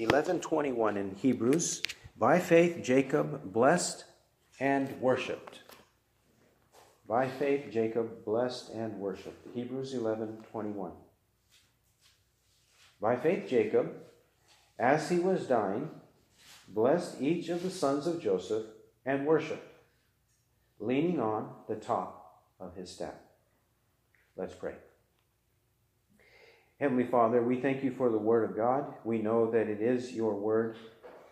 11:21 in Hebrews, by faith Jacob blessed and worshiped. By faith Jacob blessed and worshiped. Hebrews 11:21. By faith Jacob, as he was dying, blessed each of the sons of Joseph and worshiped, leaning on the top of his staff. Let's pray. Heavenly Father, we thank you for the Word of God. We know that it is your Word,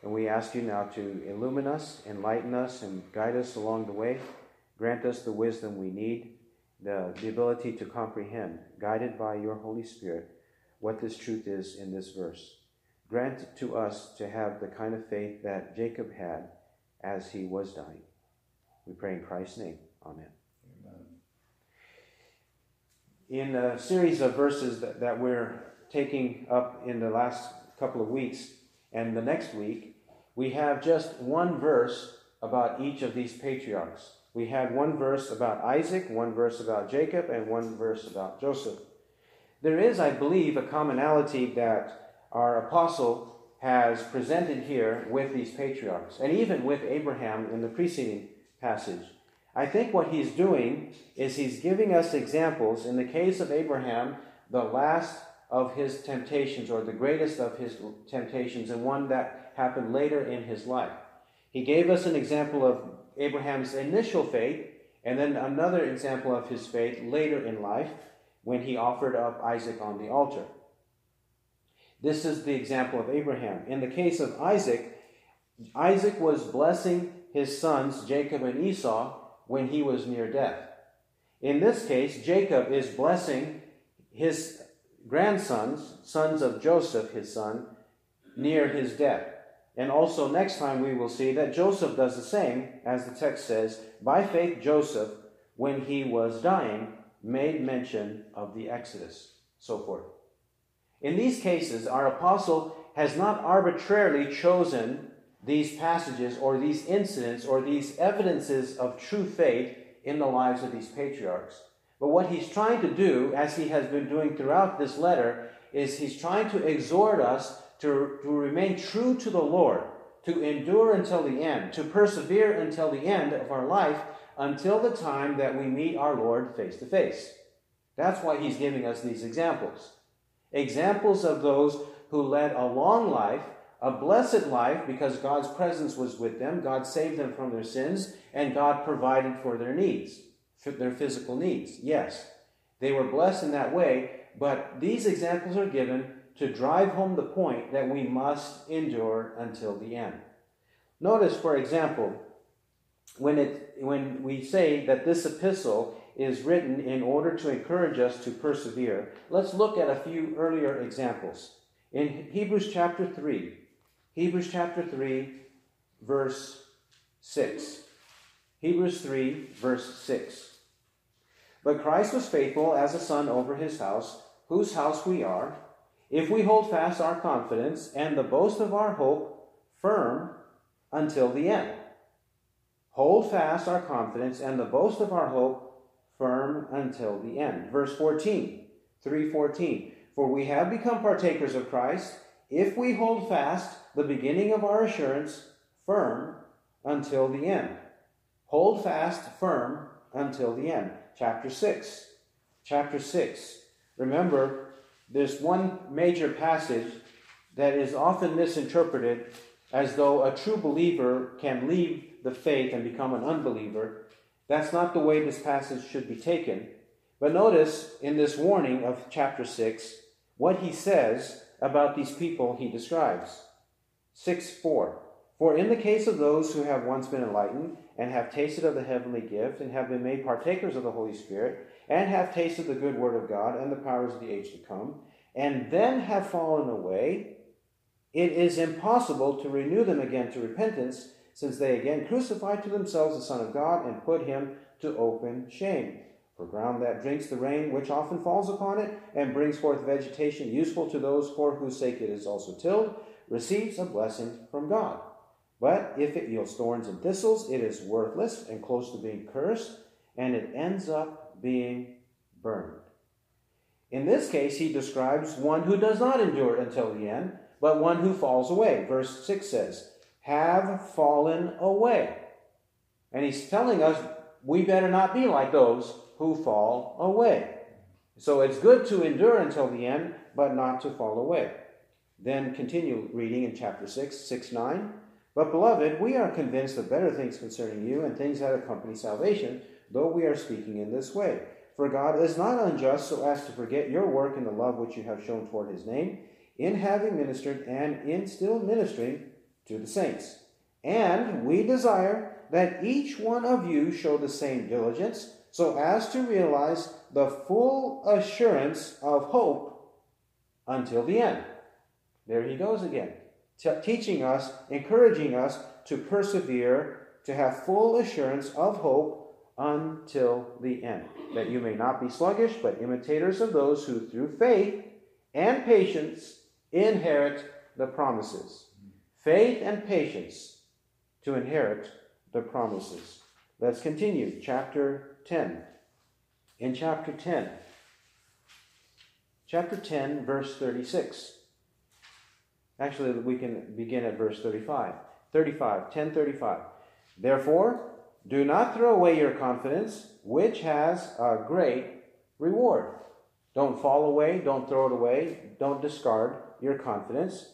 and we ask you now to illumine us, enlighten us, and guide us along the way. Grant us the wisdom we need, the, the ability to comprehend, guided by your Holy Spirit, what this truth is in this verse. Grant to us to have the kind of faith that Jacob had as he was dying. We pray in Christ's name. Amen in a series of verses that, that we're taking up in the last couple of weeks and the next week, we have just one verse about each of these patriarchs. We had one verse about Isaac, one verse about Jacob, and one verse about Joseph. There is, I believe, a commonality that our apostle has presented here with these patriarchs, and even with Abraham in the preceding passage. I think what he's doing is he's giving us examples. In the case of Abraham, the last of his temptations, or the greatest of his temptations, and one that happened later in his life. He gave us an example of Abraham's initial faith, and then another example of his faith later in life when he offered up Isaac on the altar. This is the example of Abraham. In the case of Isaac, Isaac was blessing his sons, Jacob and Esau, when he was near death. In this case, Jacob is blessing his grandsons, sons of Joseph, his son, near his death. And also, next time we will see that Joseph does the same, as the text says, by faith, Joseph, when he was dying, made mention of the Exodus, so forth. In these cases, our apostle has not arbitrarily chosen these passages or these incidents or these evidences of true faith in the lives of these patriarchs. But what he's trying to do, as he has been doing throughout this letter, is he's trying to exhort us to, to remain true to the Lord, to endure until the end, to persevere until the end of our life, until the time that we meet our Lord face to face. That's why he's giving us these examples. Examples of those who led a long life a blessed life because God's presence was with them. God saved them from their sins, and God provided for their needs, for their physical needs. Yes, they were blessed in that way, but these examples are given to drive home the point that we must endure until the end. Notice, for example, when, it, when we say that this epistle is written in order to encourage us to persevere, let's look at a few earlier examples. In Hebrews chapter 3, Hebrews chapter 3, verse 6. Hebrews 3, verse 6. But Christ was faithful as a son over his house, whose house we are, if we hold fast our confidence and the boast of our hope firm until the end. Hold fast our confidence and the boast of our hope firm until the end. Verse 14, 314. For we have become partakers of Christ if we hold fast the beginning of our assurance firm until the end. Hold fast firm until the end. Chapter 6. Chapter 6. Remember, there's one major passage that is often misinterpreted as though a true believer can leave the faith and become an unbeliever. That's not the way this passage should be taken. But notice in this warning of chapter 6 what he says about these people he describes. 6 4. For in the case of those who have once been enlightened, and have tasted of the heavenly gift, and have been made partakers of the Holy Spirit, and have tasted the good word of God and the powers of the age to come, and then have fallen away, it is impossible to renew them again to repentance, since they again crucified to themselves the Son of God and put him to open shame. For ground that drinks the rain which often falls upon it, and brings forth vegetation useful to those for whose sake it is also tilled, receives a blessing from God. But if it yields thorns and thistles, it is worthless and close to being cursed, and it ends up being burned. In this case, he describes one who does not endure until the end, but one who falls away. Verse 6 says, Have fallen away. And he's telling us we better not be like those who fall away. So it's good to endure until the end, but not to fall away. Then continue reading in chapter 6, 6 9. But beloved, we are convinced of better things concerning you and things that accompany salvation, though we are speaking in this way. For God is not unjust so as to forget your work and the love which you have shown toward his name, in having ministered and in still ministering to the saints. And we desire that each one of you show the same diligence, so as to realize the full assurance of hope until the end. There he goes again, t- teaching us, encouraging us to persevere, to have full assurance of hope until the end, that you may not be sluggish, but imitators of those who through faith and patience inherit the promises. Faith and patience to inherit the promises. Let's continue. Chapter 10. In chapter 10, chapter 10, verse 36. Actually, we can begin at verse 35. 35, 1035. Therefore, do not throw away your confidence, which has a great reward. Don't fall away, don't throw it away, don't discard your confidence,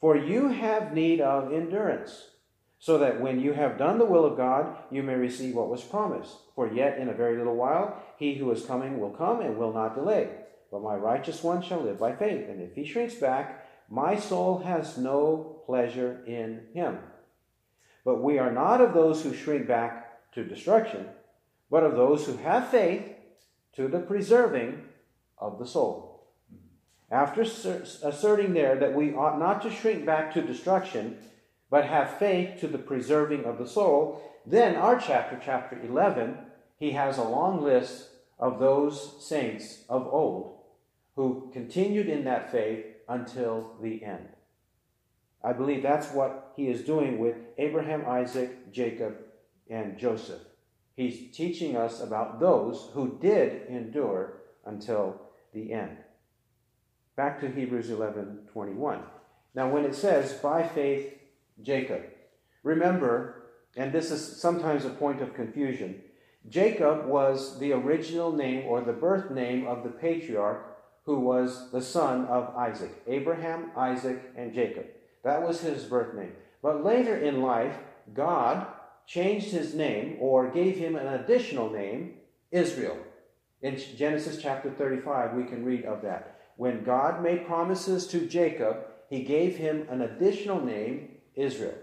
for you have need of endurance, so that when you have done the will of God, you may receive what was promised. For yet in a very little while, he who is coming will come and will not delay. But my righteous one shall live by faith, and if he shrinks back, my soul has no pleasure in him. But we are not of those who shrink back to destruction, but of those who have faith to the preserving of the soul. After asserting there that we ought not to shrink back to destruction, but have faith to the preserving of the soul, then our chapter, chapter 11, he has a long list of those saints of old who continued in that faith until the end. I believe that's what he is doing with Abraham, Isaac, Jacob, and Joseph. He's teaching us about those who did endure until the end. Back to Hebrews 11 21. Now, when it says, by faith, Jacob, remember, and this is sometimes a point of confusion, Jacob was the original name or the birth name of the patriarch who was the son of Isaac Abraham, Isaac, and Jacob. That was his birth name. But later in life, God changed his name or gave him an additional name, Israel. In Genesis chapter 35, we can read of that. When God made promises to Jacob, he gave him an additional name, Israel.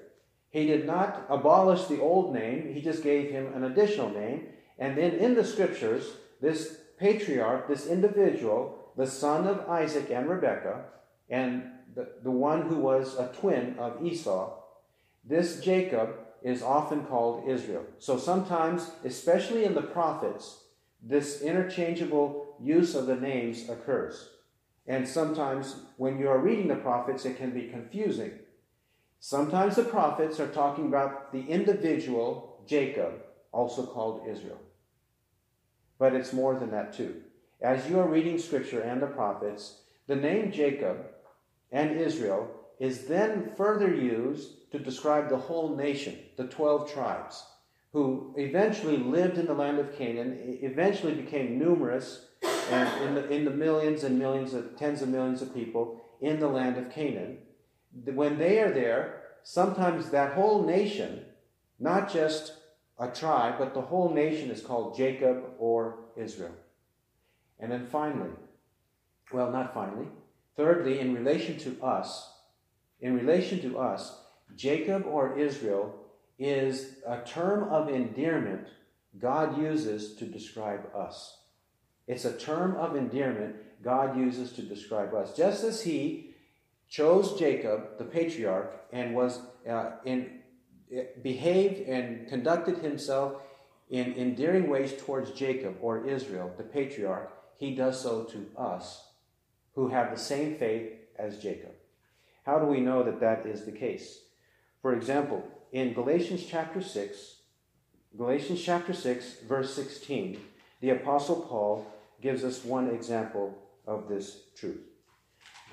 He did not abolish the old name, he just gave him an additional name. And then in the scriptures, this patriarch, this individual, the son of Isaac and Rebekah, and the, the one who was a twin of Esau, this Jacob is often called Israel. So sometimes, especially in the prophets, this interchangeable use of the names occurs. And sometimes, when you are reading the prophets, it can be confusing. Sometimes the prophets are talking about the individual Jacob, also called Israel. But it's more than that, too. As you are reading Scripture and the prophets, the name Jacob and Israel is then further used to describe the whole nation, the 12 tribes, who eventually lived in the land of Canaan, eventually became numerous, and in the, in the millions and millions of tens of millions of people in the land of Canaan. When they are there, sometimes that whole nation, not just a tribe, but the whole nation is called Jacob or Israel. And then finally, well, not finally, Thirdly, in relation to us, in relation to us, Jacob or Israel is a term of endearment God uses to describe us. It's a term of endearment God uses to describe us. Just as he chose Jacob, the patriarch, and was uh, in, behaved and conducted himself in endearing ways towards Jacob or Israel, the patriarch, he does so to us who have the same faith as Jacob. How do we know that that is the case? For example, in Galatians chapter 6, Galatians chapter 6, verse 16, the Apostle Paul gives us one example of this truth.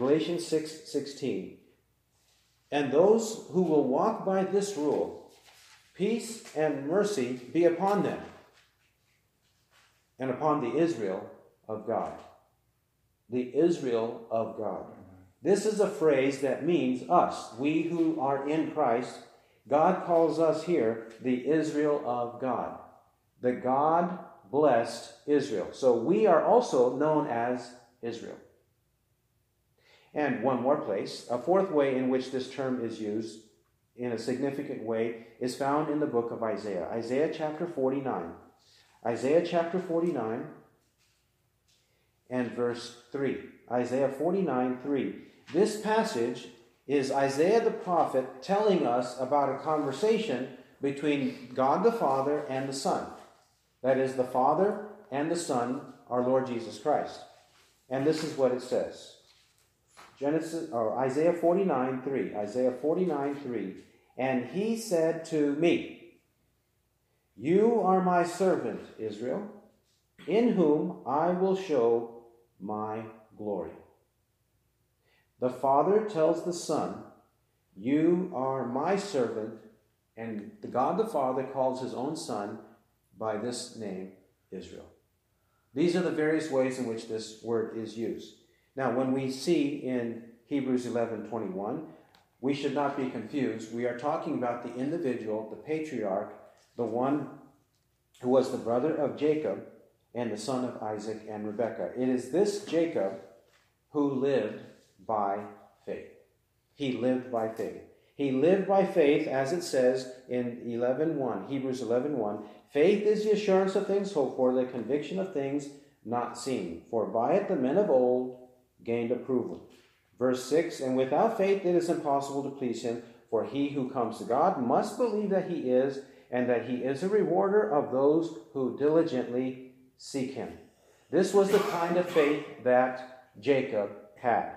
Galatians 6 16. And those who will walk by this rule, peace and mercy be upon them and upon the Israel of God. The Israel of God. This is a phrase that means us, we who are in Christ. God calls us here the Israel of God, the God blessed Israel. So we are also known as Israel. And one more place, a fourth way in which this term is used in a significant way is found in the book of Isaiah. Isaiah chapter 49. Isaiah chapter 49 and verse 3. Isaiah 49 3. This passage is Isaiah the prophet telling us about a conversation between God the Father and the Son. That is, the Father and the Son, our Lord Jesus Christ. And this is what it says. Genesis or Isaiah 49 3. Isaiah 49 3. And he said to me, You are my servant, Israel, in whom I will show my glory. The Father tells the Son, You are my servant, and the God the Father calls his own Son by this name, Israel. These are the various ways in which this word is used. Now, when we see in Hebrews 11 21, we should not be confused. We are talking about the individual, the patriarch, the one who was the brother of Jacob and the son of Isaac and Rebekah. It is this Jacob who lived by faith. He lived by faith. He lived by faith, as it says in 11.1, Hebrews 11.1, Faith is the assurance of things hoped for, the conviction of things not seen. For by it the men of old gained approval. Verse 6 And without faith it is impossible to please him, for he who comes to God must believe that he is, and that he is a rewarder of those who diligently seek him. This was the kind of faith that Jacob had.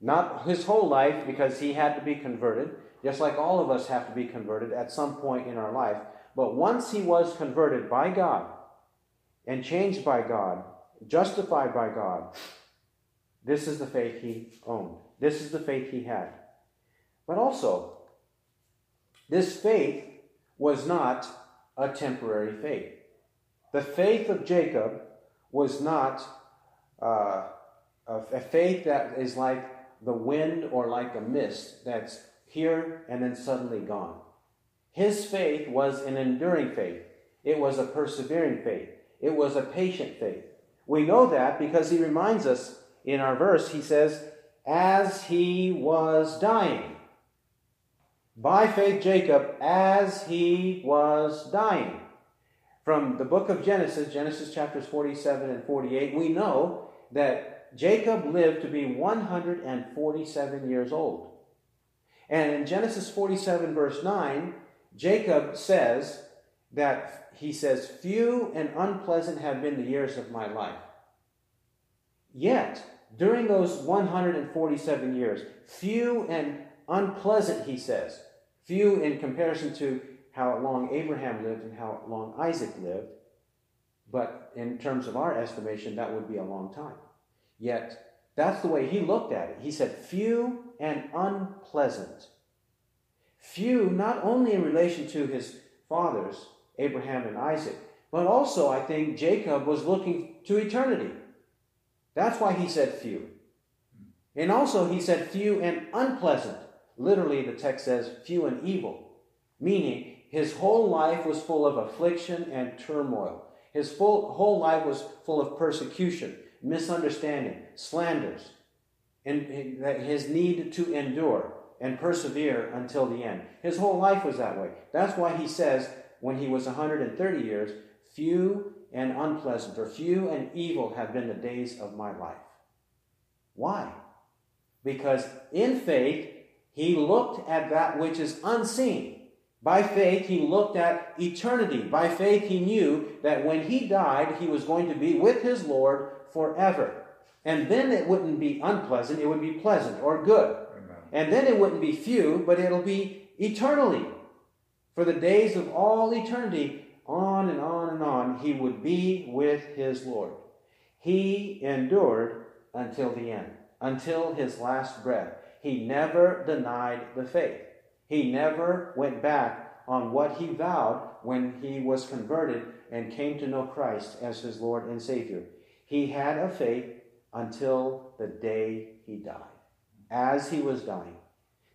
Not his whole life, because he had to be converted, just like all of us have to be converted at some point in our life. But once he was converted by God and changed by God, justified by God, this is the faith he owned. This is the faith he had. But also, this faith was not a temporary faith. The faith of Jacob was not uh, a faith that is like the wind or like a mist that's here and then suddenly gone. His faith was an enduring faith, it was a persevering faith, it was a patient faith. We know that because he reminds us in our verse, he says, as he was dying. By faith, Jacob, as he was dying. From the book of Genesis, Genesis chapters 47 and 48, we know that Jacob lived to be 147 years old. And in Genesis 47, verse 9, Jacob says that he says, Few and unpleasant have been the years of my life. Yet, during those 147 years, few and unpleasant, he says, few in comparison to how long Abraham lived and how long Isaac lived, but in terms of our estimation, that would be a long time. Yet, that's the way he looked at it. He said, few and unpleasant. Few, not only in relation to his fathers, Abraham and Isaac, but also, I think, Jacob was looking to eternity. That's why he said few. And also, he said few and unpleasant. Literally, the text says few and evil, meaning his whole life was full of affliction and turmoil. His full, whole life was full of persecution, misunderstanding, slanders, and his need to endure and persevere until the end. His whole life was that way. That's why he says, when he was 130 years, few and unpleasant, or few and evil have been the days of my life. Why? Because in faith, he looked at that which is unseen. By faith, he looked at eternity. By faith, he knew that when he died, he was going to be with his Lord forever. And then it wouldn't be unpleasant, it would be pleasant or good. Amen. And then it wouldn't be few, but it'll be eternally. For the days of all eternity, on and on and on, he would be with his Lord. He endured until the end, until his last breath. He never denied the faith. He never went back on what he vowed when he was converted and came to know Christ as his Lord and Savior. He had a faith until the day he died, as he was dying.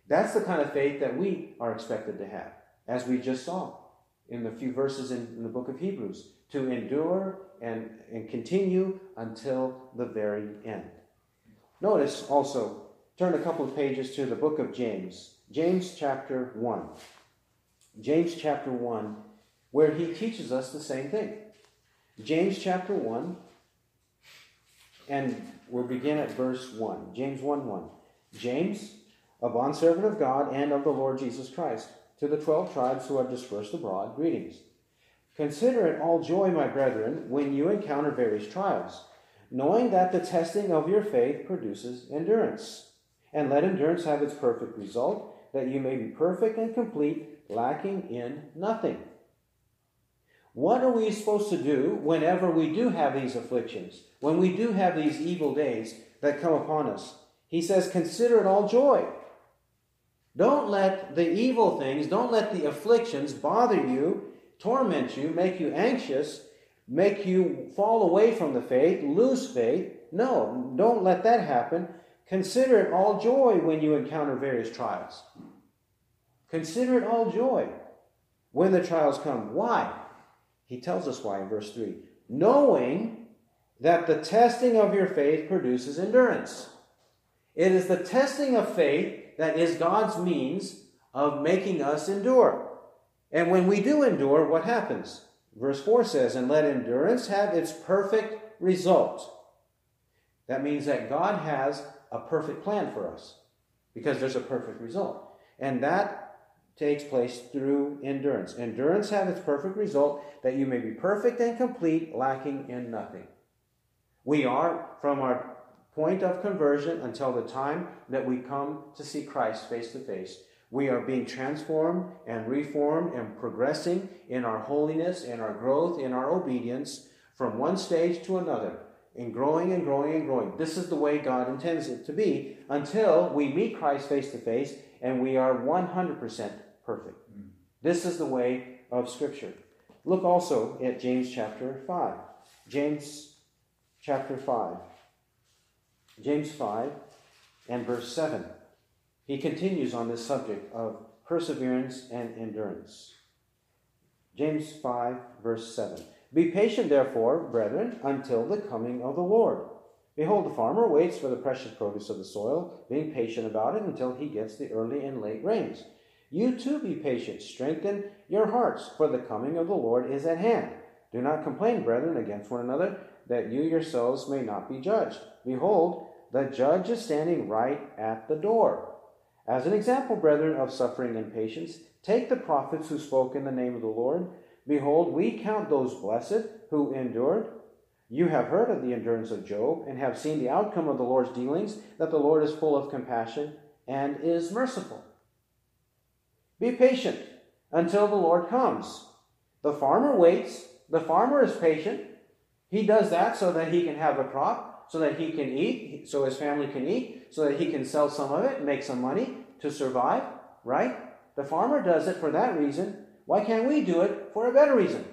That's the kind of faith that we are expected to have, as we just saw in the few verses in, in the book of Hebrews, to endure and, and continue until the very end. Notice also, turn a couple of pages to the book of James, James chapter 1. James chapter 1, where he teaches us the same thing. James chapter 1, and we'll begin at verse 1. James 1 1. James, a bondservant of God and of the Lord Jesus Christ, to the twelve tribes who are dispersed abroad, greetings. Consider it all joy, my brethren, when you encounter various trials, knowing that the testing of your faith produces endurance. And let endurance have its perfect result, that you may be perfect and complete, lacking in nothing. What are we supposed to do whenever we do have these afflictions, when we do have these evil days that come upon us? He says, Consider it all joy. Don't let the evil things, don't let the afflictions bother you, torment you, make you anxious, make you fall away from the faith, lose faith. No, don't let that happen. Consider it all joy when you encounter various trials. Consider it all joy when the trials come. Why? He tells us why in verse 3 knowing that the testing of your faith produces endurance. It is the testing of faith that is God's means of making us endure. And when we do endure, what happens? Verse 4 says, And let endurance have its perfect result. That means that God has a perfect plan for us because there's a perfect result. And that takes place through endurance. Endurance have its perfect result that you may be perfect and complete, lacking in nothing. We are, from our point of conversion until the time that we come to see Christ face to face, we are being transformed and reformed and progressing in our holiness and our growth in our obedience from one stage to another, and growing and growing and growing. This is the way God intends it to be until we meet Christ face to face and we are 100% perfect. Mm. This is the way of Scripture. Look also at James chapter 5. James chapter 5. James 5 and verse 7. He continues on this subject of perseverance and endurance. James 5, verse 7. Be patient, therefore, brethren, until the coming of the Lord. Behold, the farmer waits for the precious produce of the soil, being patient about it until he gets the early and late rains. You too be patient, strengthen your hearts, for the coming of the Lord is at hand. Do not complain, brethren, against one another, that you yourselves may not be judged. Behold, the judge is standing right at the door. As an example, brethren, of suffering and patience, take the prophets who spoke in the name of the Lord. Behold, we count those blessed who endured. You have heard of the endurance of Job, and have seen the outcome of the Lord's dealings, that the Lord is full of compassion and is merciful. Be patient until the Lord comes. The farmer waits. The farmer is patient. He does that so that he can have a crop, so that he can eat, so his family can eat, so that he can sell some of it and make some money to survive, right? The farmer does it for that reason. Why can't we do it for a better reason?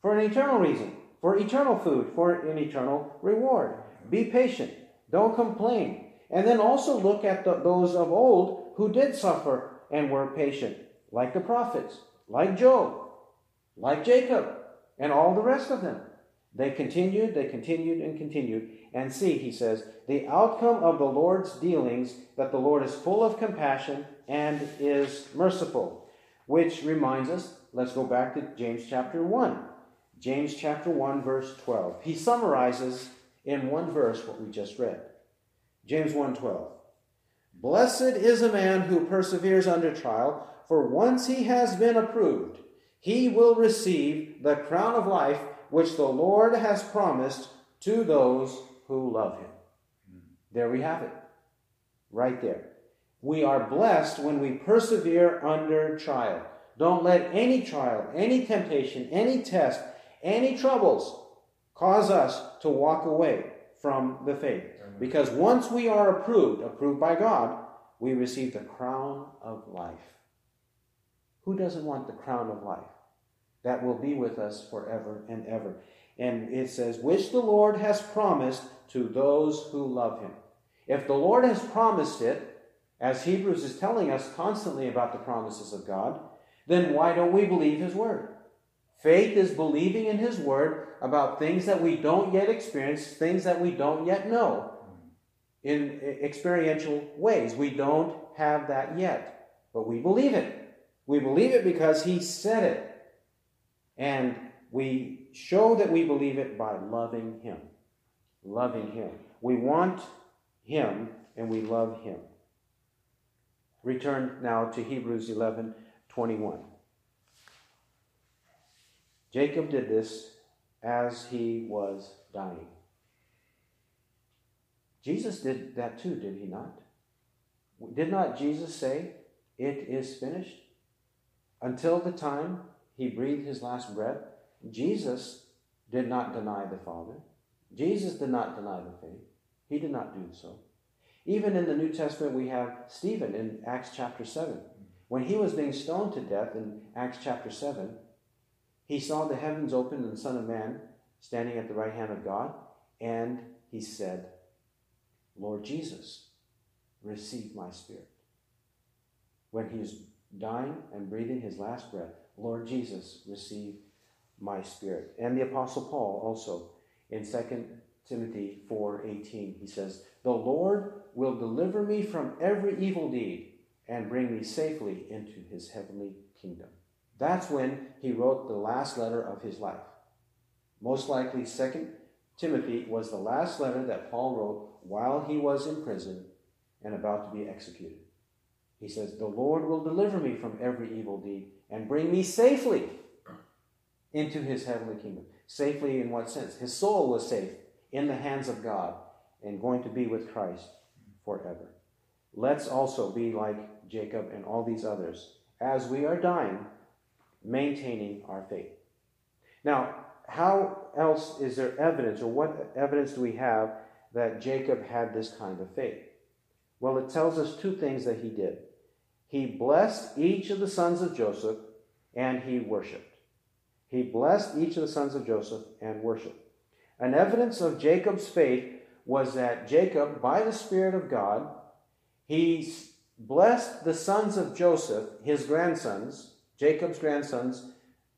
For an eternal reason, for eternal food, for an eternal reward. Be patient. Don't complain. And then also look at the, those of old who did suffer and were patient, like the prophets, like Job, like Jacob, and all the rest of them. They continued, they continued, and continued. And see, he says, the outcome of the Lord's dealings, that the Lord is full of compassion and is merciful. Which reminds us, let's go back to James chapter 1. James chapter 1, verse 12. He summarizes in one verse what we just read. James 1 12. Blessed is a man who perseveres under trial, for once he has been approved, he will receive the crown of life which the Lord has promised to those who love him. There we have it. Right there. We are blessed when we persevere under trial. Don't let any trial, any temptation, any test, any troubles cause us to walk away from the faith. Because once we are approved, approved by God, we receive the crown of life. Who doesn't want the crown of life? That will be with us forever and ever. And it says, which the Lord has promised to those who love him. If the Lord has promised it, as Hebrews is telling us constantly about the promises of God, then why don't we believe his word? Faith is believing in his word about things that we don't yet experience, things that we don't yet know in experiential ways. We don't have that yet, but we believe it. We believe it because he said it. And we show that we believe it by loving him. Loving him. We want him and we love him. Return now to Hebrews 11 21. Jacob did this as he was dying. Jesus did that too, did he not? Did not Jesus say, It is finished? Until the time he breathed his last breath, Jesus did not deny the Father. Jesus did not deny the faith. He did not do so. Even in the New Testament, we have Stephen in Acts chapter 7. When he was being stoned to death in Acts chapter 7, he saw the heavens open and the Son of Man standing at the right hand of God, and he said, Lord Jesus, receive my spirit. When he was dying and breathing his last breath, Lord Jesus, receive my spirit. And the Apostle Paul also in 2 Timothy 4:18 he says, "The Lord will deliver me from every evil deed and bring me safely into his heavenly kingdom." That's when he wrote the last letter of his life. Most likely 2 Timothy was the last letter that Paul wrote while he was in prison and about to be executed. He says, The Lord will deliver me from every evil deed and bring me safely into his heavenly kingdom. Safely in what sense? His soul was safe in the hands of God and going to be with Christ forever. Let's also be like Jacob and all these others. As we are dying, maintaining our faith. Now, how else is there evidence, or what evidence do we have that Jacob had this kind of faith? Well, it tells us two things that he did. He blessed each of the sons of Joseph and he worshiped. He blessed each of the sons of Joseph and worshiped. An evidence of Jacob's faith was that Jacob, by the Spirit of God, he blessed the sons of Joseph, his grandsons, Jacob's grandsons,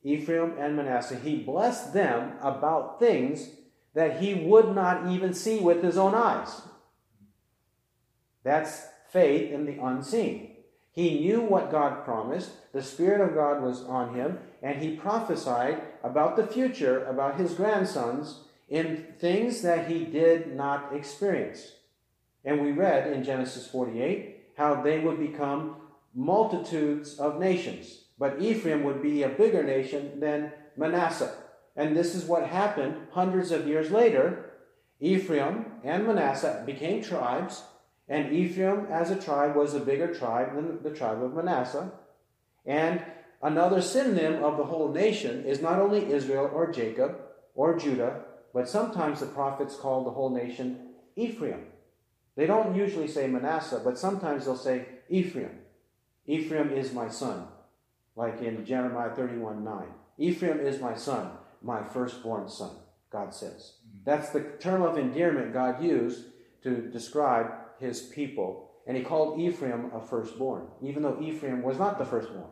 Ephraim and Manasseh, he blessed them about things that he would not even see with his own eyes. That's faith in the unseen. He knew what God promised, the Spirit of God was on him, and he prophesied about the future, about his grandsons, in things that he did not experience. And we read in Genesis 48 how they would become multitudes of nations. But Ephraim would be a bigger nation than Manasseh. And this is what happened hundreds of years later. Ephraim and Manasseh became tribes, and Ephraim as a tribe was a bigger tribe than the tribe of Manasseh. And another synonym of the whole nation is not only Israel or Jacob or Judah, but sometimes the prophets call the whole nation Ephraim. They don't usually say Manasseh, but sometimes they'll say Ephraim. Ephraim is my son like in Jeremiah 31 9. Ephraim is my son, my firstborn son, God says. Mm-hmm. That's the term of endearment God used to describe his people. And he called Ephraim a firstborn, even though Ephraim was not the firstborn.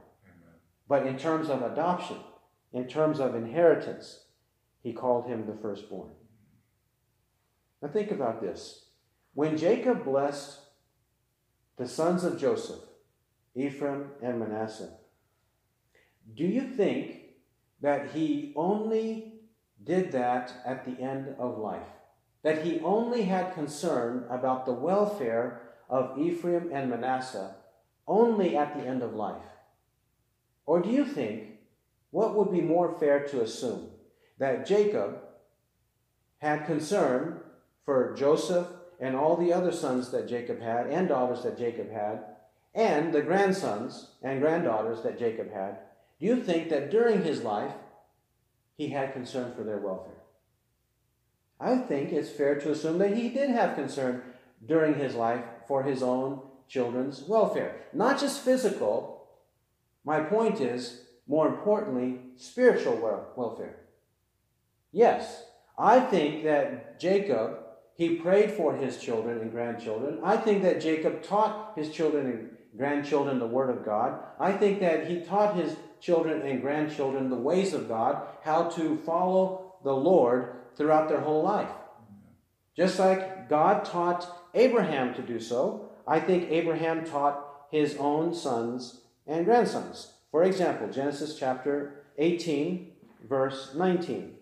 But in terms of adoption, in terms of inheritance, he called him the firstborn. Now think about this. When Jacob blessed the sons of Joseph, Ephraim and Manasseh, do you think that he only did that at the end of life? That he only had concern about the welfare of Ephraim and Manasseh only at the end of life? Or do you think what would be more fair to assume? That Jacob had concern for Joseph and all the other sons that Jacob had and daughters that Jacob had, and the grandsons and granddaughters that Jacob had, do you think that during his life he had concern for their welfare? I think it's fair to assume that he did have concern during his life for his own children's welfare. Not just physical, my point is, more importantly, spiritual welfare. Yes, I think that Jacob, he prayed for his children and grandchildren. I think that Jacob taught his children and grandchildren the Word of God. I think that he taught his children and grandchildren the ways of God, how to follow the Lord throughout their whole life. Just like God taught Abraham to do so, I think Abraham taught his own sons and grandsons. For example, Genesis chapter 18, verse 19.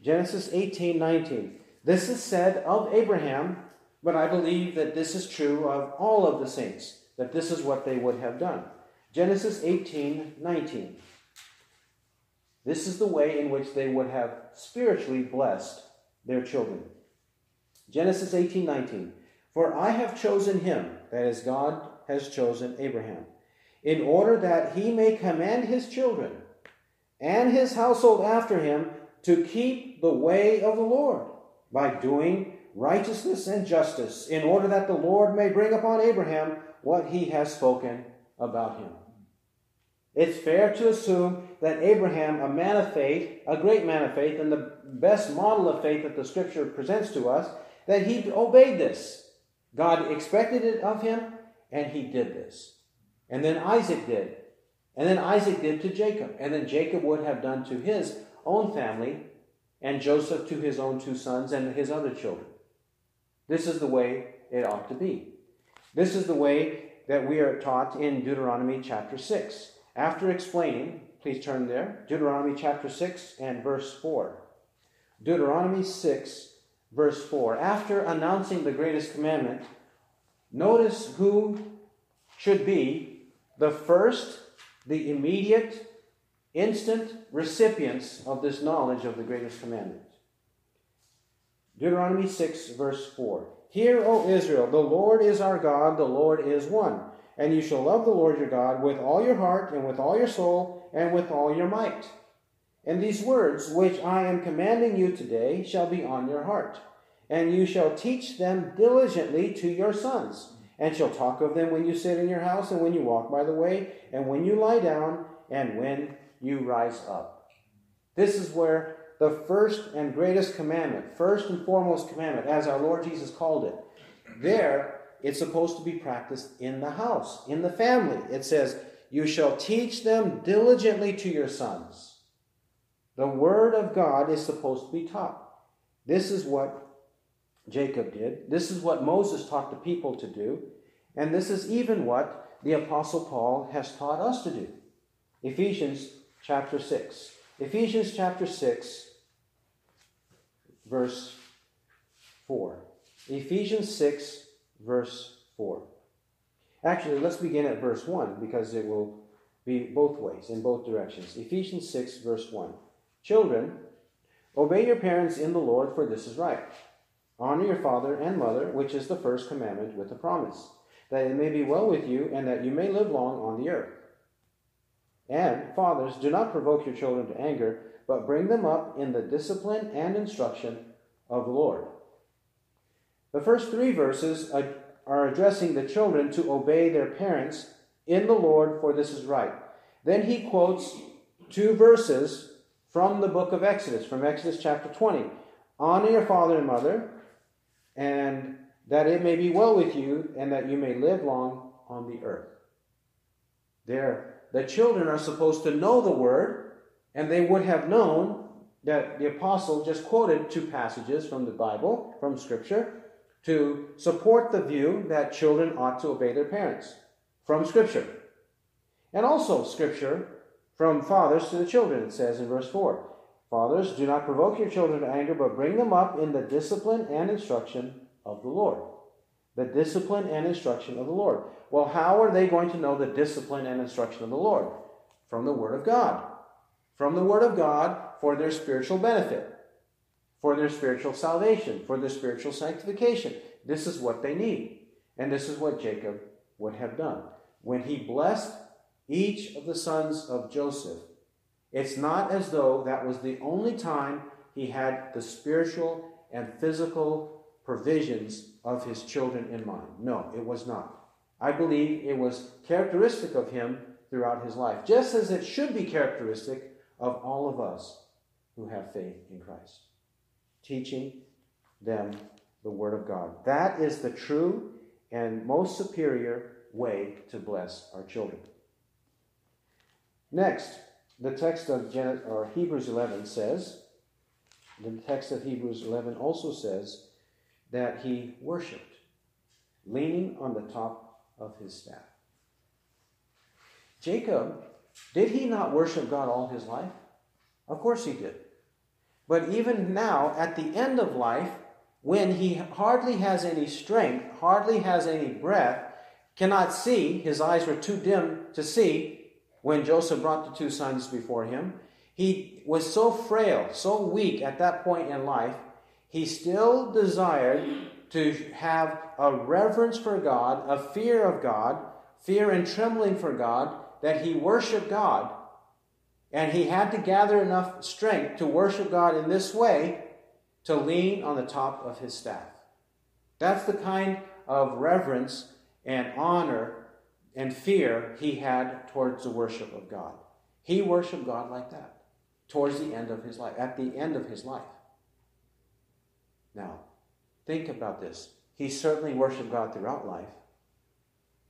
Genesis 18, 19. This is said of Abraham, but I believe that this is true of all of the saints, that this is what they would have done. Genesis 18, 19. This is the way in which they would have spiritually blessed their children. Genesis 18, 19. For I have chosen him, that is, God has chosen Abraham, in order that he may command his children and his household after him to keep the way of the Lord by doing righteousness and justice, in order that the Lord may bring upon Abraham what he has spoken about him. It's fair to assume that Abraham, a man of faith, a great man of faith, and the best model of faith that the scripture presents to us, that he obeyed this. God expected it of him, and he did this. And then Isaac did. And then Isaac did to Jacob. And then Jacob would have done to his own family, and Joseph to his own two sons and his other children. This is the way it ought to be. This is the way that we are taught in Deuteronomy chapter 6. After explaining, please turn there, Deuteronomy chapter 6 and verse 4. Deuteronomy 6, verse 4. After announcing the greatest commandment, notice who should be the first, the immediate, instant recipients of this knowledge of the greatest commandment. Deuteronomy 6, verse 4. Hear, O Israel, the Lord is our God, the Lord is one. And you shall love the Lord your God with all your heart, and with all your soul, and with all your might. And these words, which I am commanding you today, shall be on your heart. And you shall teach them diligently to your sons, and shall talk of them when you sit in your house, and when you walk by the way, and when you lie down, and when you rise up. This is where the first and greatest commandment, first and foremost commandment, as our Lord Jesus called it, there it's supposed to be practiced in the house, in the family. It says, You shall teach them diligently to your sons. The word of God is supposed to be taught. This is what Jacob did. This is what Moses taught the people to do. And this is even what the Apostle Paul has taught us to do. Ephesians chapter 6. Ephesians chapter 6, verse 4. Ephesians 6, verse 4. Actually, let's begin at verse 1 because it will be both ways, in both directions. Ephesians 6, verse 1. Children, obey your parents in the Lord, for this is right. Honor your father and mother, which is the first commandment with a promise, that it may be well with you and that you may live long on the earth. And, fathers, do not provoke your children to anger, but bring them up in the discipline and instruction of the Lord. The first three verses uh, are addressing the children to obey their parents in the Lord, for this is right. Then he quotes two verses from the book of Exodus, from Exodus chapter 20. Honor your father and mother, and that it may be well with you, and that you may live long on the earth. There, the children are supposed to know the word, and they would have known that the apostle just quoted two passages from the Bible, from Scripture, to support the view that children ought to obey their parents from Scripture. And also, Scripture from fathers to the children, it says in verse 4. Fathers, do not provoke your children to anger, but bring them up in the discipline and instruction of the Lord. The discipline and instruction of the Lord. Well, how are they going to know the discipline and instruction of the Lord? From the Word of God. From the Word of God for their spiritual benefit for their spiritual salvation, for their spiritual sanctification. This is what they need. And this is what Jacob would have done. When he blessed each of the sons of Joseph, it's not as though that was the only time he had the spiritual and physical provisions of his children in mind. No, it was not. I believe it was characteristic of him throughout his life, just as it should be characteristic of all of us who have faith in Christ. Teaching them the Word of God. That is the true and most superior way to bless our children. Next, the text of Gen- or Hebrews 11 says, the text of Hebrews 11 also says that he worshiped, leaning on the top of his staff. Jacob, did he not worship God all his life? Of course he did. But even now, at the end of life, when he hardly has any strength, hardly has any breath, cannot see, his eyes were too dim to see when Joseph brought the two sons before him. He was so frail, so weak at that point in life, he still desired to have a reverence for God, a fear of God, fear and trembling for God, that he worshiped God. And he had to gather enough strength to worship God in this way to lean on the top of his staff. That's the kind of reverence and honor and fear he had towards the worship of God. He worshiped God like that towards the end of his life, at the end of his life. Now, think about this. He certainly worshiped God throughout life,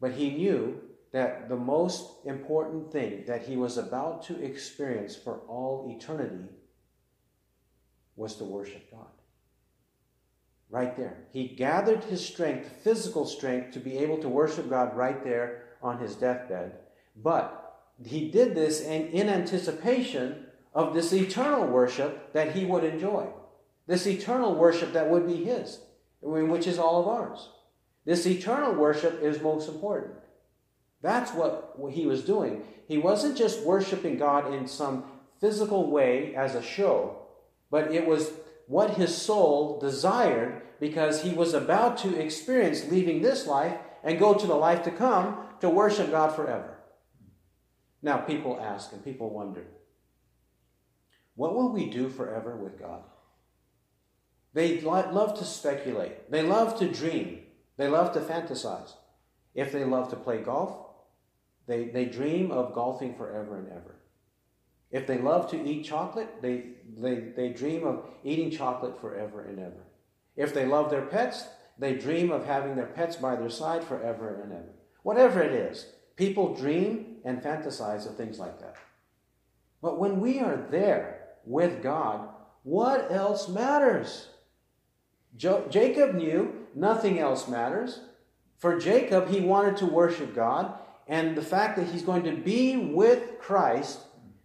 but he knew that the most important thing that he was about to experience for all eternity was to worship God. Right there. He gathered his strength, physical strength, to be able to worship God right there on his deathbed. But he did this in, in anticipation of this eternal worship that he would enjoy. This eternal worship that would be his, which is all of ours. This eternal worship is most important. That's what he was doing. He wasn't just worshiping God in some physical way as a show, but it was what his soul desired because he was about to experience leaving this life and go to the life to come to worship God forever. Now, people ask and people wonder what will we do forever with God? They love to speculate, they love to dream, they love to fantasize. If they love to play golf, they, they dream of golfing forever and ever. If they love to eat chocolate, they, they, they dream of eating chocolate forever and ever. If they love their pets, they dream of having their pets by their side forever and ever. Whatever it is, people dream and fantasize of things like that. But when we are there with God, what else matters? Jo- Jacob knew nothing else matters. For Jacob, he wanted to worship God, and the fact that he's going to be with Christ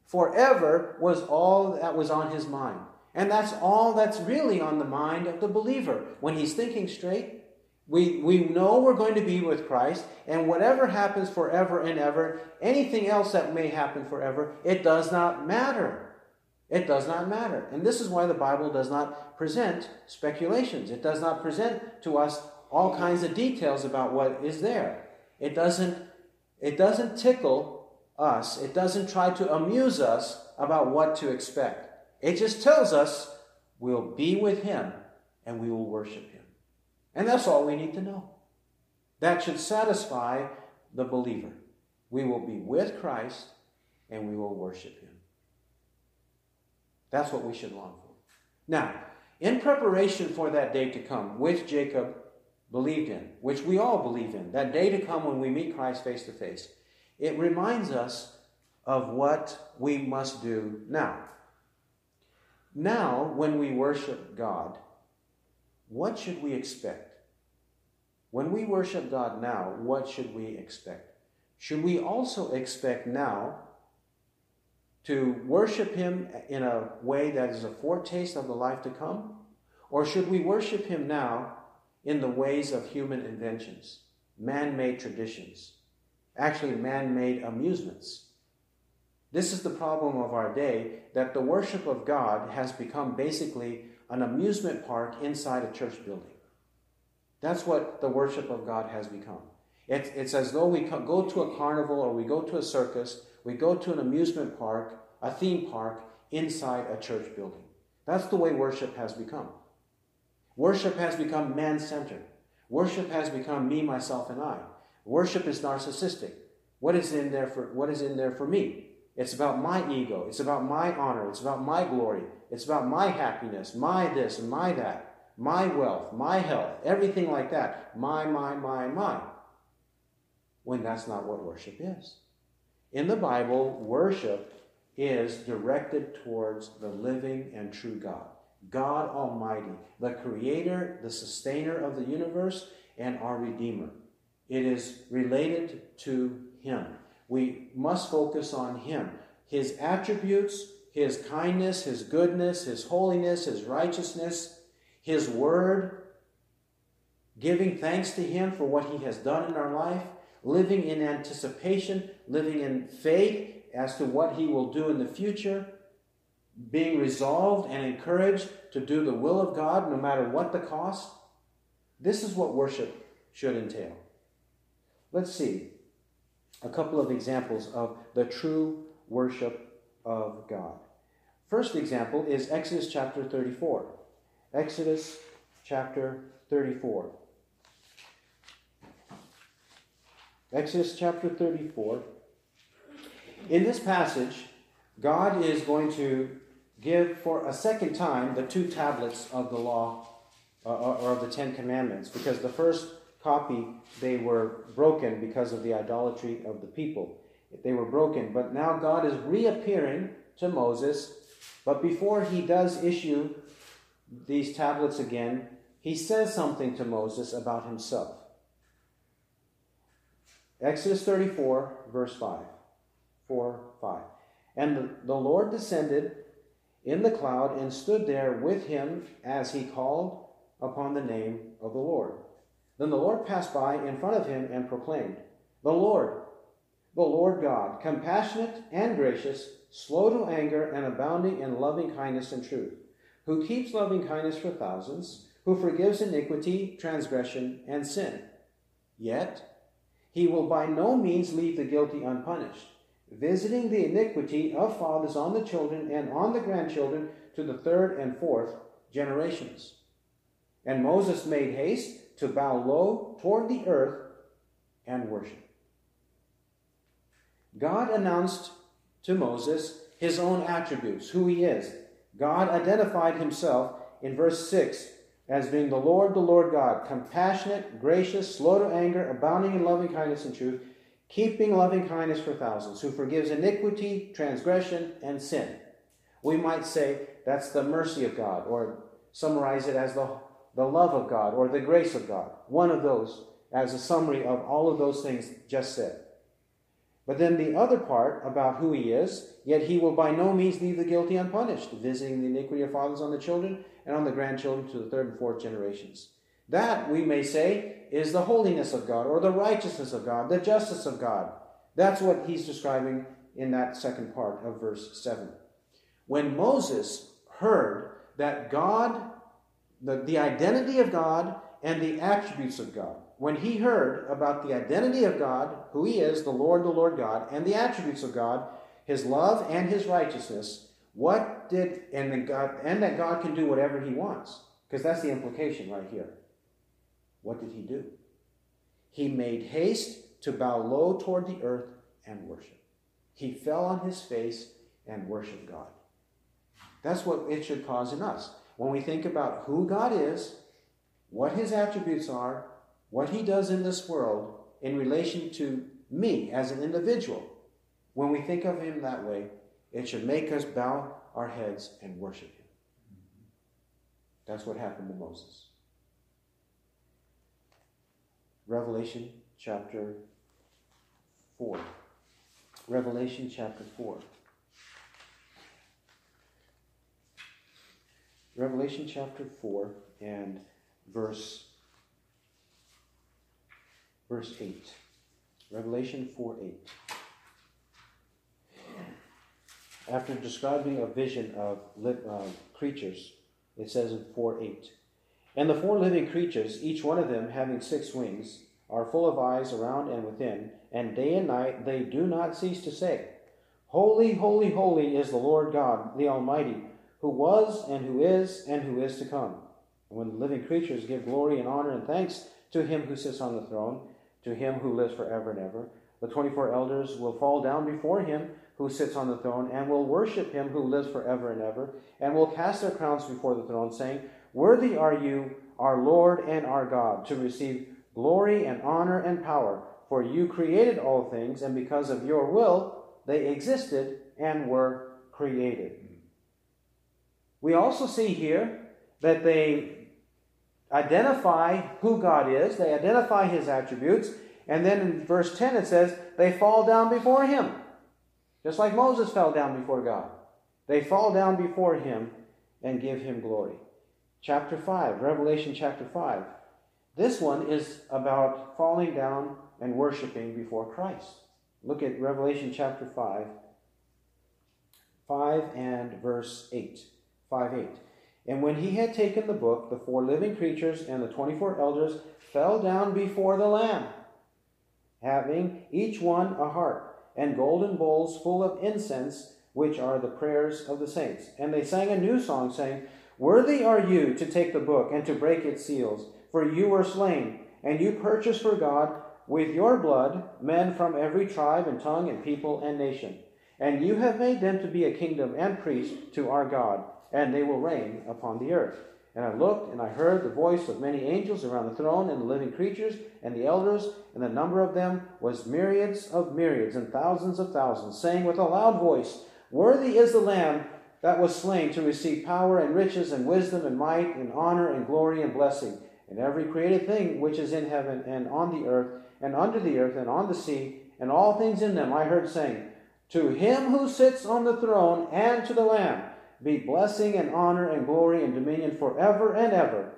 forever was all that was on his mind. And that's all that's really on the mind of the believer. When he's thinking straight, we, we know we're going to be with Christ, and whatever happens forever and ever, anything else that may happen forever, it does not matter. It does not matter. And this is why the Bible does not present speculations. It does not present to us all kinds of details about what is there. It doesn't, it doesn't tickle us, it doesn't try to amuse us about what to expect. It just tells us we'll be with Him and we will worship Him. And that's all we need to know. That should satisfy the believer. We will be with Christ and we will worship Him. That's what we should long for. Now, in preparation for that day to come, with Jacob believed in, which we all believe in, that day to come when we meet Christ face to face, it reminds us of what we must do now. Now, when we worship God, what should we expect? When we worship God now, what should we expect? Should we also expect now to worship Him in a way that is a foretaste of the life to come? Or should we worship Him now in the ways of human inventions, man made traditions? actually man made amusements. This is the problem of our day that the worship of God has become basically an amusement park inside a church building. That's what the worship of God has become. It, it's as though we go to a carnival or we go to a circus, we go to an amusement park, a theme park inside a church building. That's the way worship has become. Worship has become man centered. Worship has become me, myself, and I. Worship is narcissistic. What is in there for what is in there for me? It's about my ego. It's about my honor. It's about my glory. It's about my happiness, my this and my that, my wealth, my health, everything like that. My, my, my, my. When that's not what worship is. In the Bible, worship is directed towards the living and true God. God Almighty, the creator, the sustainer of the universe, and our Redeemer. It is related to Him. We must focus on Him, His attributes, His kindness, His goodness, His holiness, His righteousness, His word, giving thanks to Him for what He has done in our life, living in anticipation, living in faith as to what He will do in the future, being resolved and encouraged to do the will of God no matter what the cost. This is what worship should entail. Let's see a couple of examples of the true worship of God. First example is Exodus chapter 34. Exodus chapter 34. Exodus chapter 34. In this passage, God is going to give for a second time the two tablets of the law uh, or of the Ten Commandments, because the first copy they were broken because of the idolatry of the people. They were broken, but now God is reappearing to Moses. But before he does issue these tablets again, he says something to Moses about himself. Exodus 34, verse 5. 4 5. And the Lord descended in the cloud and stood there with him as he called upon the name of the Lord. Then the Lord passed by in front of him and proclaimed, The Lord, the Lord God, compassionate and gracious, slow to anger, and abounding in loving kindness and truth, who keeps loving kindness for thousands, who forgives iniquity, transgression, and sin. Yet he will by no means leave the guilty unpunished visiting the iniquity of fathers on the children and on the grandchildren to the third and fourth generations. And Moses made haste to bow low toward the earth and worship. God announced to Moses his own attributes, who he is. God identified himself in verse 6 as being the Lord, the Lord God, compassionate, gracious, slow to anger, abounding in loving kindness and truth keeping loving kindness for thousands, who forgives iniquity, transgression, and sin. We might say that's the mercy of God, or summarize it as the, the love of God, or the grace of God. One of those as a summary of all of those things just said. But then the other part about who he is, yet he will by no means leave the guilty unpunished, visiting the iniquity of fathers on the children and on the grandchildren to the third and fourth generations. That, we may say, is the holiness of God or the righteousness of God, the justice of God. That's what he's describing in that second part of verse 7. When Moses heard that God, the, the identity of God and the attributes of God, when he heard about the identity of God, who he is, the Lord, the Lord God, and the attributes of God, his love and his righteousness, what did, and, God, and that God can do whatever he wants? Because that's the implication right here. What did he do? He made haste to bow low toward the earth and worship. He fell on his face and worshiped God. That's what it should cause in us. When we think about who God is, what his attributes are, what he does in this world in relation to me as an individual, when we think of him that way, it should make us bow our heads and worship him. That's what happened to Moses. Revelation chapter 4. Revelation chapter 4. Revelation chapter 4 and verse verse 8. Revelation 4 8. After describing a vision of uh, creatures, it says in 4 8. And the four living creatures, each one of them having six wings, are full of eyes around and within, and day and night they do not cease to say, Holy, holy, holy is the Lord God, the Almighty, who was and who is and who is to come. And when the living creatures give glory and honor and thanks to him who sits on the throne, to him who lives forever and ever, the 24 elders will fall down before him who sits on the throne and will worship him who lives forever and ever, and will cast their crowns before the throne, saying, Worthy are you, our Lord and our God, to receive glory and honor and power, for you created all things, and because of your will they existed and were created. We also see here that they identify who God is, they identify his attributes, and then in verse 10 it says, they fall down before him. Just like Moses fell down before God. They fall down before him and give him glory. Chapter 5, Revelation chapter 5. This one is about falling down and worshiping before Christ. Look at Revelation chapter 5, 5 and verse 8. 5 8. And when he had taken the book, the four living creatures and the 24 elders fell down before the Lamb, having each one a harp and golden bowls full of incense, which are the prayers of the saints. And they sang a new song, saying, Worthy are you to take the book and to break its seals, for you were slain, and you purchased for God with your blood men from every tribe and tongue and people and nation. And you have made them to be a kingdom and priests to our God, and they will reign upon the earth. And I looked, and I heard the voice of many angels around the throne, and the living creatures, and the elders, and the number of them was myriads of myriads, and thousands of thousands, saying with a loud voice, Worthy is the Lamb that was slain to receive power and riches and wisdom and might and honor and glory and blessing. And every created thing which is in heaven and on the earth and under the earth and on the sea and all things in them, I heard saying, To him who sits on the throne and to the Lamb be blessing and honor and glory and dominion forever and ever.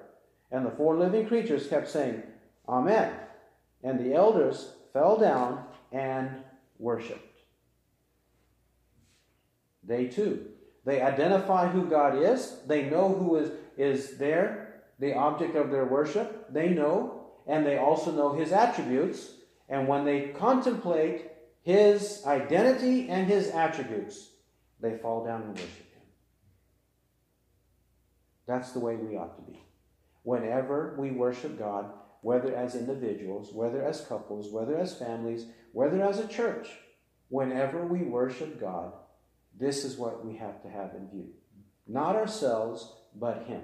And the four living creatures kept saying, Amen. And the elders fell down and worshiped. They too. They identify who God is. They know who is, is there, the object of their worship. They know. And they also know his attributes. And when they contemplate his identity and his attributes, they fall down and worship. Him. That's the way we ought to be. Whenever we worship God, whether as individuals, whether as couples, whether as families, whether as a church, whenever we worship God, this is what we have to have in view. Not ourselves, but Him.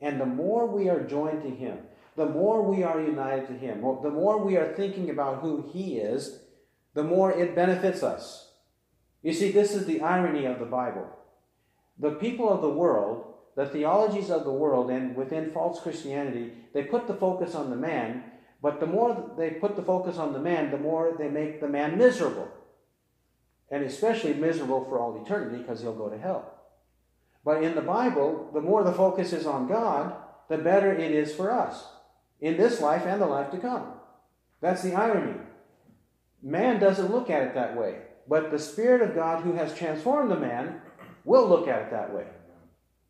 And the more we are joined to Him, the more we are united to Him, the more we are thinking about who He is, the more it benefits us. You see, this is the irony of the Bible. The people of the world the theologies of the world and within false Christianity, they put the focus on the man, but the more they put the focus on the man, the more they make the man miserable. And especially miserable for all eternity because he'll go to hell. But in the Bible, the more the focus is on God, the better it is for us in this life and the life to come. That's the irony. Man doesn't look at it that way, but the Spirit of God who has transformed the man will look at it that way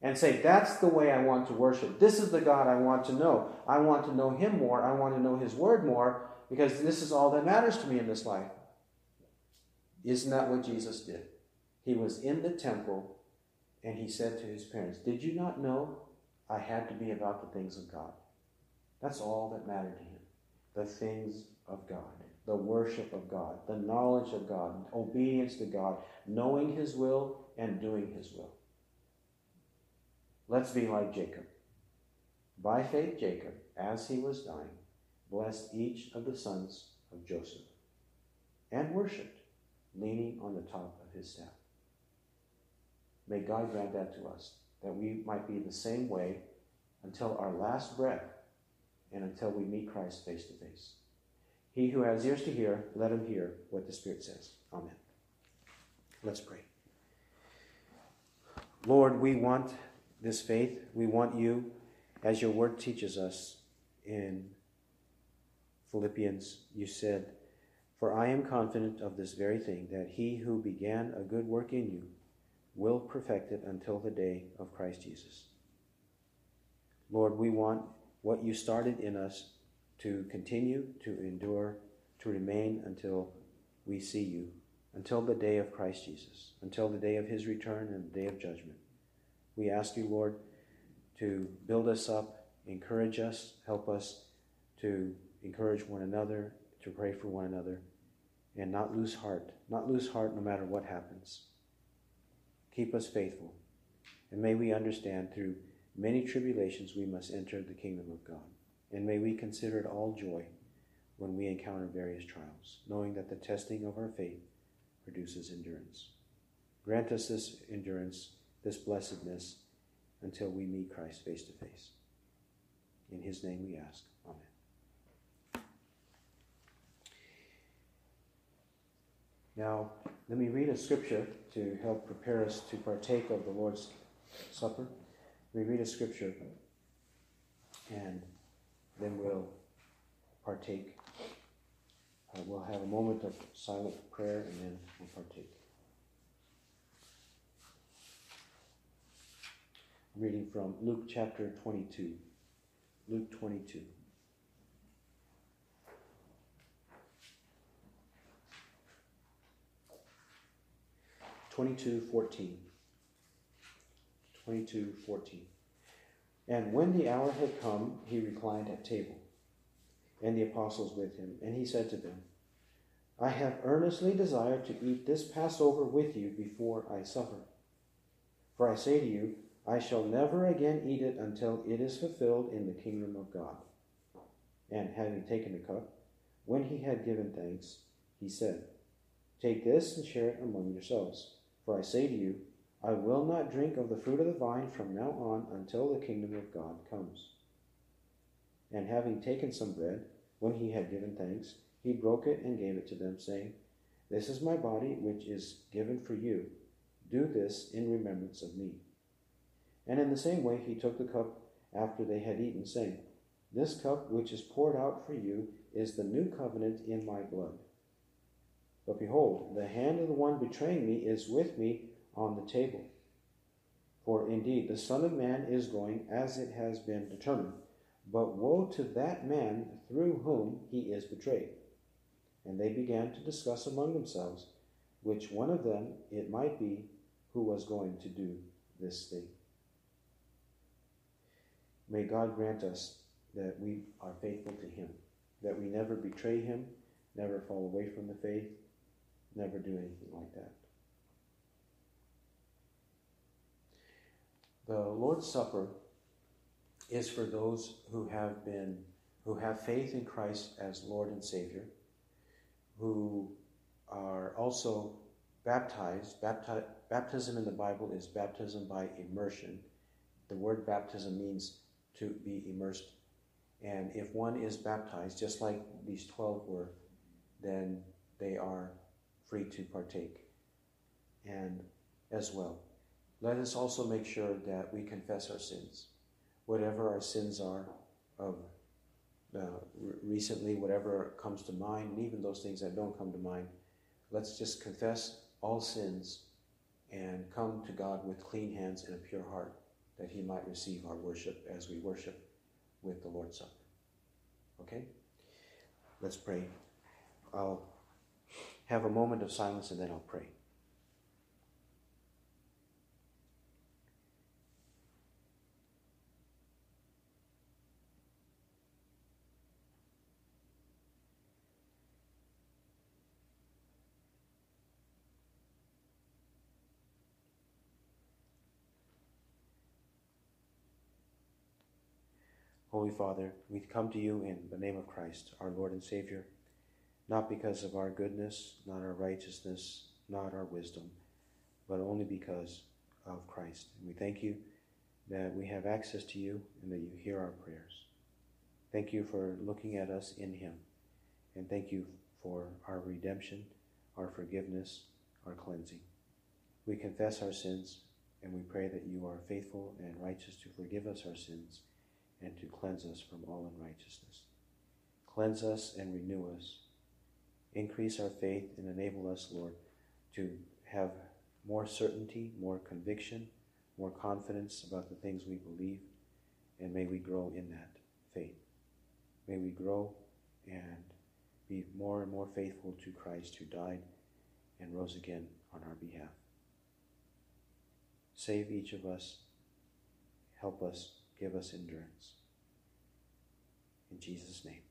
and say, That's the way I want to worship. This is the God I want to know. I want to know Him more. I want to know His Word more because this is all that matters to me in this life. Isn't that what Jesus did? He was in the temple and he said to his parents, Did you not know I had to be about the things of God? That's all that mattered to him. The things of God, the worship of God, the knowledge of God, obedience to God, knowing his will and doing his will. Let's be like Jacob. By faith, Jacob, as he was dying, blessed each of the sons of Joseph and worshiped, leaning on the top of his staff. May God grant that to us, that we might be the same way until our last breath and until we meet Christ face to face. He who has ears to hear, let him hear what the Spirit says. Amen. Let's pray. Lord, we want this faith. We want you, as your word teaches us in Philippians, you said, For I am confident of this very thing, that he who began a good work in you will perfect it until the day of Christ Jesus. Lord, we want what you started in us to continue, to endure, to remain until we see you, until the day of Christ Jesus, until the day of his return and the day of judgment. We ask you, Lord, to build us up encourage us, help us to encourage one another, to pray for one another, and not lose heart, not lose heart no matter what happens. Keep us faithful, and may we understand through many tribulations we must enter the kingdom of God, and may we consider it all joy when we encounter various trials, knowing that the testing of our faith produces endurance. Grant us this endurance, this blessedness, until we meet Christ face to face. In his name we ask. Amen. Now, let me read a scripture to help prepare us to partake of the Lord's Supper. We read a scripture and then we'll partake. Uh, we'll have a moment of silent prayer and then we'll partake. I'm reading from Luke chapter 22. Luke 22. Twenty-two fourteen. Twenty-two fourteen. And when the hour had come, he reclined at table, and the apostles with him, and he said to them, I have earnestly desired to eat this Passover with you before I suffer. For I say to you, I shall never again eat it until it is fulfilled in the kingdom of God. And having taken the cup, when he had given thanks, he said, Take this and share it among yourselves. For I say to you, I will not drink of the fruit of the vine from now on until the kingdom of God comes. And having taken some bread, when he had given thanks, he broke it and gave it to them, saying, This is my body, which is given for you. Do this in remembrance of me. And in the same way he took the cup after they had eaten, saying, This cup which is poured out for you is the new covenant in my blood. But behold, the hand of the one betraying me is with me on the table. For indeed, the Son of Man is going as it has been determined. But woe to that man through whom he is betrayed. And they began to discuss among themselves which one of them it might be who was going to do this thing. May God grant us that we are faithful to Him, that we never betray Him, never fall away from the faith, never do anything like that. The Lord's Supper is for those who have been who have faith in Christ as Lord and Savior, who are also baptized. Bapti- baptism in the Bible is baptism by immersion. The word baptism means to be immersed. And if one is baptized, just like these 12 were, then they are free to partake. And as well, let us also make sure that we confess our sins. Whatever our sins are of uh, recently, whatever comes to mind, and even those things that don't come to mind, let's just confess all sins and come to God with clean hands and a pure heart that he might receive our worship as we worship with the Lord's Supper. Okay? Let's pray. I'll have a moment of silence and then I'll pray. Holy Father, we come to you in the name of Christ, our Lord and Savior, not because of our goodness, not our righteousness, not our wisdom, but only because of Christ. And we thank you that we have access to you and that you hear our prayers. Thank you for looking at us in Him. And thank you for our redemption, our forgiveness, our cleansing. We confess our sins and we pray that you are faithful and righteous to forgive us our sins and to cleanse us from all unrighteousness. Cleanse us and renew us. Increase our faith and enable us, Lord, to have more certainty, more conviction, more confidence about the things we believe, and may we grow in that faith. May we grow and be more and more faithful to Christ who died and rose again on our behalf. Save each of us. Help us give us endurance. In Jesus' name.